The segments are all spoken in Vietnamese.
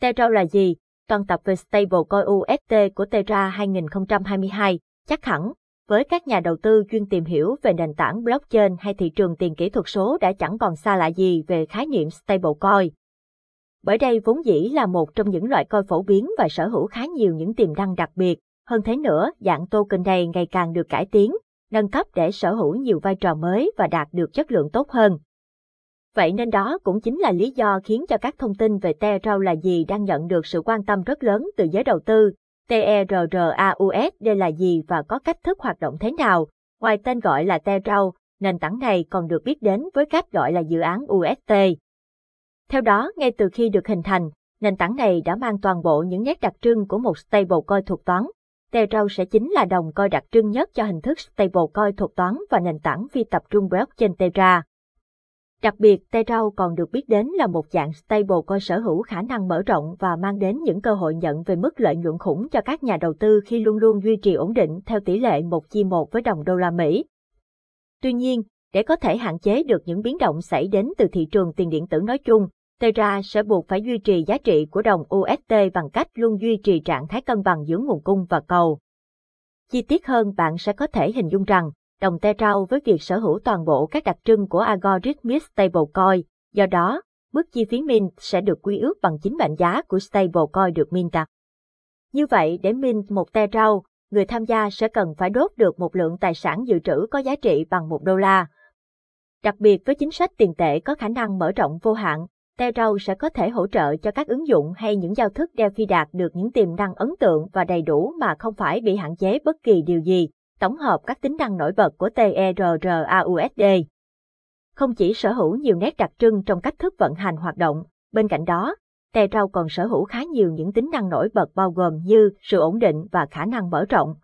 Terra là gì? Toàn tập về stablecoin UST của Terra 2022, chắc hẳn, với các nhà đầu tư chuyên tìm hiểu về nền tảng blockchain hay thị trường tiền kỹ thuật số đã chẳng còn xa lạ gì về khái niệm stablecoin. Bởi đây vốn dĩ là một trong những loại coin phổ biến và sở hữu khá nhiều những tiềm năng đặc biệt, hơn thế nữa, dạng token này ngày càng được cải tiến, nâng cấp để sở hữu nhiều vai trò mới và đạt được chất lượng tốt hơn. Vậy nên đó cũng chính là lý do khiến cho các thông tin về TRAU là gì đang nhận được sự quan tâm rất lớn từ giới đầu tư. TERRAUSD là gì và có cách thức hoạt động thế nào? Ngoài tên gọi là TRAU, nền tảng này còn được biết đến với cách gọi là dự án UST. Theo đó, ngay từ khi được hình thành, nền tảng này đã mang toàn bộ những nét đặc trưng của một stablecoin thuộc toán. TRAU sẽ chính là đồng coi đặc trưng nhất cho hình thức stablecoin thuộc toán và nền tảng phi tập trung blockchain Terra. Đặc biệt, Terra còn được biết đến là một dạng stablecoin sở hữu khả năng mở rộng và mang đến những cơ hội nhận về mức lợi nhuận khủng cho các nhà đầu tư khi luôn luôn duy trì ổn định theo tỷ lệ 1 chi 1 với đồng đô la Mỹ. Tuy nhiên, để có thể hạn chế được những biến động xảy đến từ thị trường tiền điện tử nói chung, Terra sẽ buộc phải duy trì giá trị của đồng UST bằng cách luôn duy trì trạng thái cân bằng giữa nguồn cung và cầu. Chi tiết hơn bạn sẽ có thể hình dung rằng, đồng Terra với việc sở hữu toàn bộ các đặc trưng của Algorithmic Stablecoin, do đó, mức chi phí mint sẽ được quy ước bằng chính mệnh giá của stablecoin được mint đặt. Như vậy, để mint một Terra, người tham gia sẽ cần phải đốt được một lượng tài sản dự trữ có giá trị bằng một đô la. Đặc biệt với chính sách tiền tệ có khả năng mở rộng vô hạn, Terra sẽ có thể hỗ trợ cho các ứng dụng hay những giao thức DeFi đạt được những tiềm năng ấn tượng và đầy đủ mà không phải bị hạn chế bất kỳ điều gì, tổng hợp các tính năng nổi bật của TERRAUSD. Không chỉ sở hữu nhiều nét đặc trưng trong cách thức vận hành hoạt động, bên cạnh đó, TERRAU còn sở hữu khá nhiều những tính năng nổi bật bao gồm như sự ổn định và khả năng mở rộng.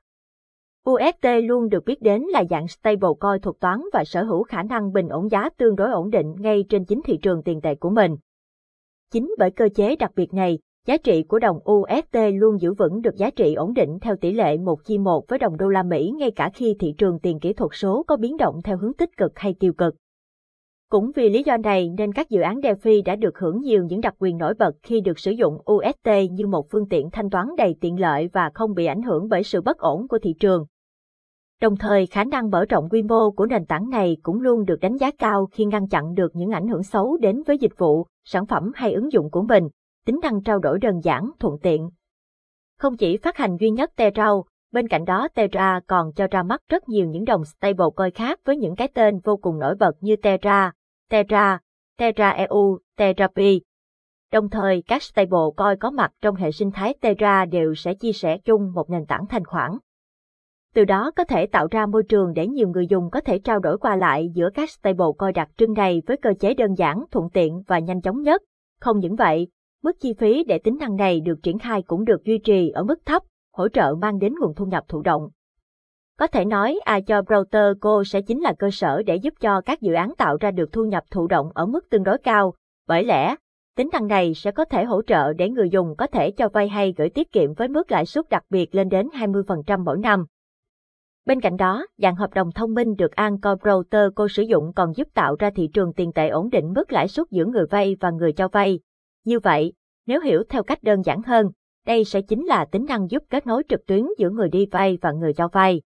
UST luôn được biết đến là dạng stablecoin thuộc toán và sở hữu khả năng bình ổn giá tương đối ổn định ngay trên chính thị trường tiền tệ của mình. Chính bởi cơ chế đặc biệt này, giá trị của đồng UST luôn giữ vững được giá trị ổn định theo tỷ lệ 1 chia 1 với đồng đô la Mỹ ngay cả khi thị trường tiền kỹ thuật số có biến động theo hướng tích cực hay tiêu cực. Cũng vì lý do này nên các dự án DeFi đã được hưởng nhiều những đặc quyền nổi bật khi được sử dụng UST như một phương tiện thanh toán đầy tiện lợi và không bị ảnh hưởng bởi sự bất ổn của thị trường. Đồng thời khả năng mở rộng quy mô của nền tảng này cũng luôn được đánh giá cao khi ngăn chặn được những ảnh hưởng xấu đến với dịch vụ, sản phẩm hay ứng dụng của mình, tính năng trao đổi đơn giản, thuận tiện. Không chỉ phát hành duy nhất Terra, bên cạnh đó Terra còn cho ra mắt rất nhiều những đồng stablecoin khác với những cái tên vô cùng nổi bật như Terra, Terra, Terra EU, Terra P. Đồng thời các stablecoin có mặt trong hệ sinh thái Terra đều sẽ chia sẻ chung một nền tảng thanh khoản từ đó có thể tạo ra môi trường để nhiều người dùng có thể trao đổi qua lại giữa các stablecoin đặc trưng này với cơ chế đơn giản, thuận tiện và nhanh chóng nhất. Không những vậy, mức chi phí để tính năng này được triển khai cũng được duy trì ở mức thấp, hỗ trợ mang đến nguồn thu nhập thụ động. Có thể nói ai cho Browser Go sẽ chính là cơ sở để giúp cho các dự án tạo ra được thu nhập thụ động ở mức tương đối cao, bởi lẽ, tính năng này sẽ có thể hỗ trợ để người dùng có thể cho vay hay gửi tiết kiệm với mức lãi suất đặc biệt lên đến 20% mỗi năm. Bên cạnh đó, dạng hợp đồng thông minh được Anchor Router cô sử dụng còn giúp tạo ra thị trường tiền tệ ổn định mức lãi suất giữa người vay và người cho vay. Như vậy, nếu hiểu theo cách đơn giản hơn, đây sẽ chính là tính năng giúp kết nối trực tuyến giữa người đi vay và người cho vay.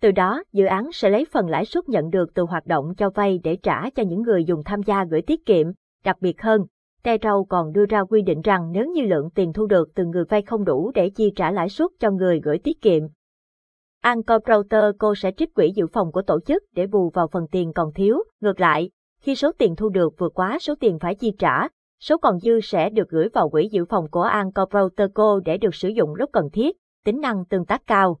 Từ đó, dự án sẽ lấy phần lãi suất nhận được từ hoạt động cho vay để trả cho những người dùng tham gia gửi tiết kiệm. Đặc biệt hơn, Terrell còn đưa ra quy định rằng nếu như lượng tiền thu được từ người vay không đủ để chi trả lãi suất cho người gửi tiết kiệm, Anchor Router cô sẽ trích quỹ dự phòng của tổ chức để bù vào phần tiền còn thiếu. Ngược lại, khi số tiền thu được vượt quá số tiền phải chi trả, số còn dư sẽ được gửi vào quỹ dự phòng của Anchor để được sử dụng lúc cần thiết, tính năng tương tác cao.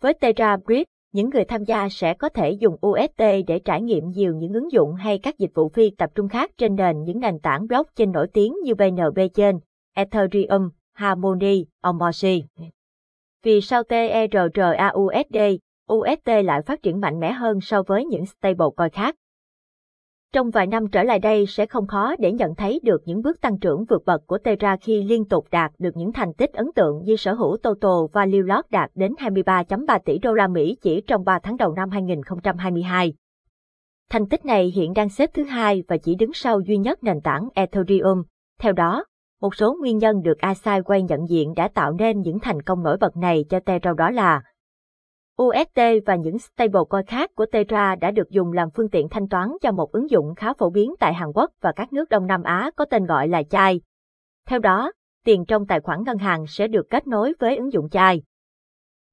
Với Terra Bridge, những người tham gia sẽ có thể dùng UST để trải nghiệm nhiều những ứng dụng hay các dịch vụ phi tập trung khác trên nền những nền tảng blockchain nổi tiếng như BNB Chain, Ethereum, Harmony, Omosi. Vì sao TERRAUSD, UST lại phát triển mạnh mẽ hơn so với những stablecoin khác? Trong vài năm trở lại đây sẽ không khó để nhận thấy được những bước tăng trưởng vượt bậc của Terra khi liên tục đạt được những thành tích ấn tượng như sở hữu total value Lilot đạt đến 23.3 tỷ đô la Mỹ chỉ trong 3 tháng đầu năm 2022. Thành tích này hiện đang xếp thứ hai và chỉ đứng sau duy nhất nền tảng Ethereum. Theo đó, Một số nguyên nhân được Asai nhận diện đã tạo nên những thành công nổi bật này cho Terra đó là UST và những stablecoin khác của Terra đã được dùng làm phương tiện thanh toán cho một ứng dụng khá phổ biến tại Hàn Quốc và các nước Đông Nam Á có tên gọi là Chai. Theo đó, tiền trong tài khoản ngân hàng sẽ được kết nối với ứng dụng Chai.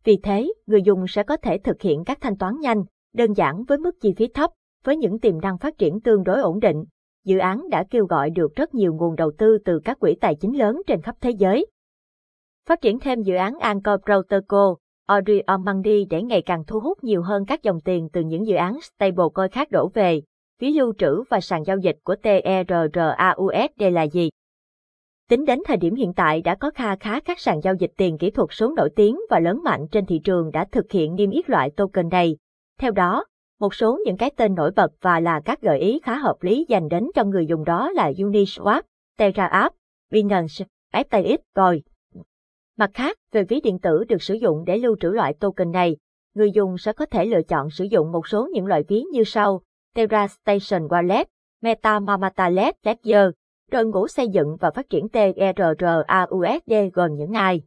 Vì thế, người dùng sẽ có thể thực hiện các thanh toán nhanh, đơn giản với mức chi phí thấp, với những tiềm năng phát triển tương đối ổn định. Dự án đã kêu gọi được rất nhiều nguồn đầu tư từ các quỹ tài chính lớn trên khắp thế giới. Phát triển thêm dự án Anchor Protocol, Audrey Ormandy để ngày càng thu hút nhiều hơn các dòng tiền từ những dự án stablecoin khác đổ về. Phí lưu trữ và sàn giao dịch của TERRAUSD là gì? Tính đến thời điểm hiện tại đã có kha khá các sàn giao dịch tiền kỹ thuật số nổi tiếng và lớn mạnh trên thị trường đã thực hiện niêm yết loại token này. Theo đó, một số những cái tên nổi bật và là các gợi ý khá hợp lý dành đến cho người dùng đó là Uniswap, TerraApp, Binance, FTX, Coin. Mặt khác, về ví điện tử được sử dụng để lưu trữ loại token này, người dùng sẽ có thể lựa chọn sử dụng một số những loại ví như sau, Terra Station Wallet, Meta MetaMask Ledger, đội ngũ xây dựng và phát triển TERRAUSD gồm những ai.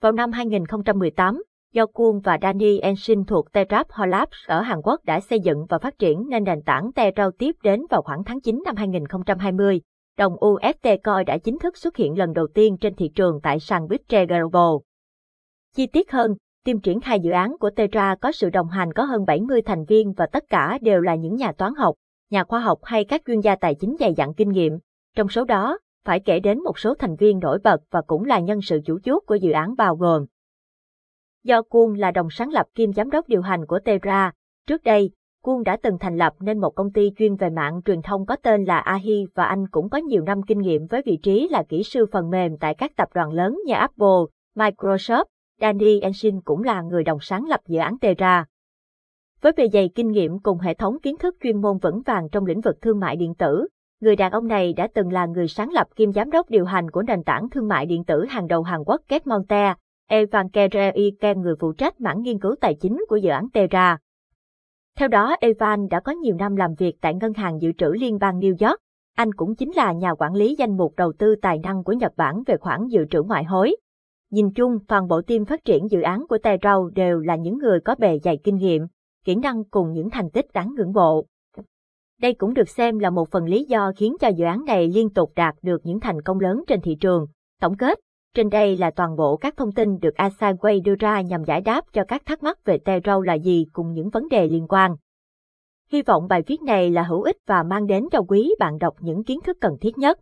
Vào năm 2018, do Kuhn và Danny Enshin thuộc Terrap Labs ở Hàn Quốc đã xây dựng và phát triển nên nền tảng Terra tiếp đến vào khoảng tháng 9 năm 2020 đồng UST Coin đã chính thức xuất hiện lần đầu tiên trên thị trường tại sàn Bitcoin Global. Chi tiết hơn, team triển khai dự án của Terra có sự đồng hành có hơn 70 thành viên và tất cả đều là những nhà toán học, nhà khoa học hay các chuyên gia tài chính dày dặn kinh nghiệm. Trong số đó, phải kể đến một số thành viên nổi bật và cũng là nhân sự chủ chốt của dự án bao gồm. Do Kuhn là đồng sáng lập kiêm giám đốc điều hành của Terra, trước đây, Quân đã từng thành lập nên một công ty chuyên về mạng truyền thông có tên là AHI và anh cũng có nhiều năm kinh nghiệm với vị trí là kỹ sư phần mềm tại các tập đoàn lớn như Apple, Microsoft. Danny Enshin cũng là người đồng sáng lập dự án Terra. Với bề dày kinh nghiệm cùng hệ thống kiến thức chuyên môn vững vàng trong lĩnh vực thương mại điện tử, người đàn ông này đã từng là người sáng lập kiêm giám đốc điều hành của nền tảng thương mại điện tử hàng đầu Hàn Quốc Getmonte, Evan Kerreiken người phụ trách mảng nghiên cứu tài chính của dự án Terra. Theo đó Evan đã có nhiều năm làm việc tại Ngân hàng Dự trữ Liên bang New York. Anh cũng chính là nhà quản lý danh mục đầu tư tài năng của Nhật Bản về khoản dự trữ ngoại hối. Nhìn chung, toàn bộ team phát triển dự án của Terrell đều là những người có bề dày kinh nghiệm, kỹ năng cùng những thành tích đáng ngưỡng mộ. Đây cũng được xem là một phần lý do khiến cho dự án này liên tục đạt được những thành công lớn trên thị trường. Tổng kết, trên đây là toàn bộ các thông tin được Asaway đưa ra nhằm giải đáp cho các thắc mắc về Terrell là gì cùng những vấn đề liên quan. Hy vọng bài viết này là hữu ích và mang đến cho quý bạn đọc những kiến thức cần thiết nhất.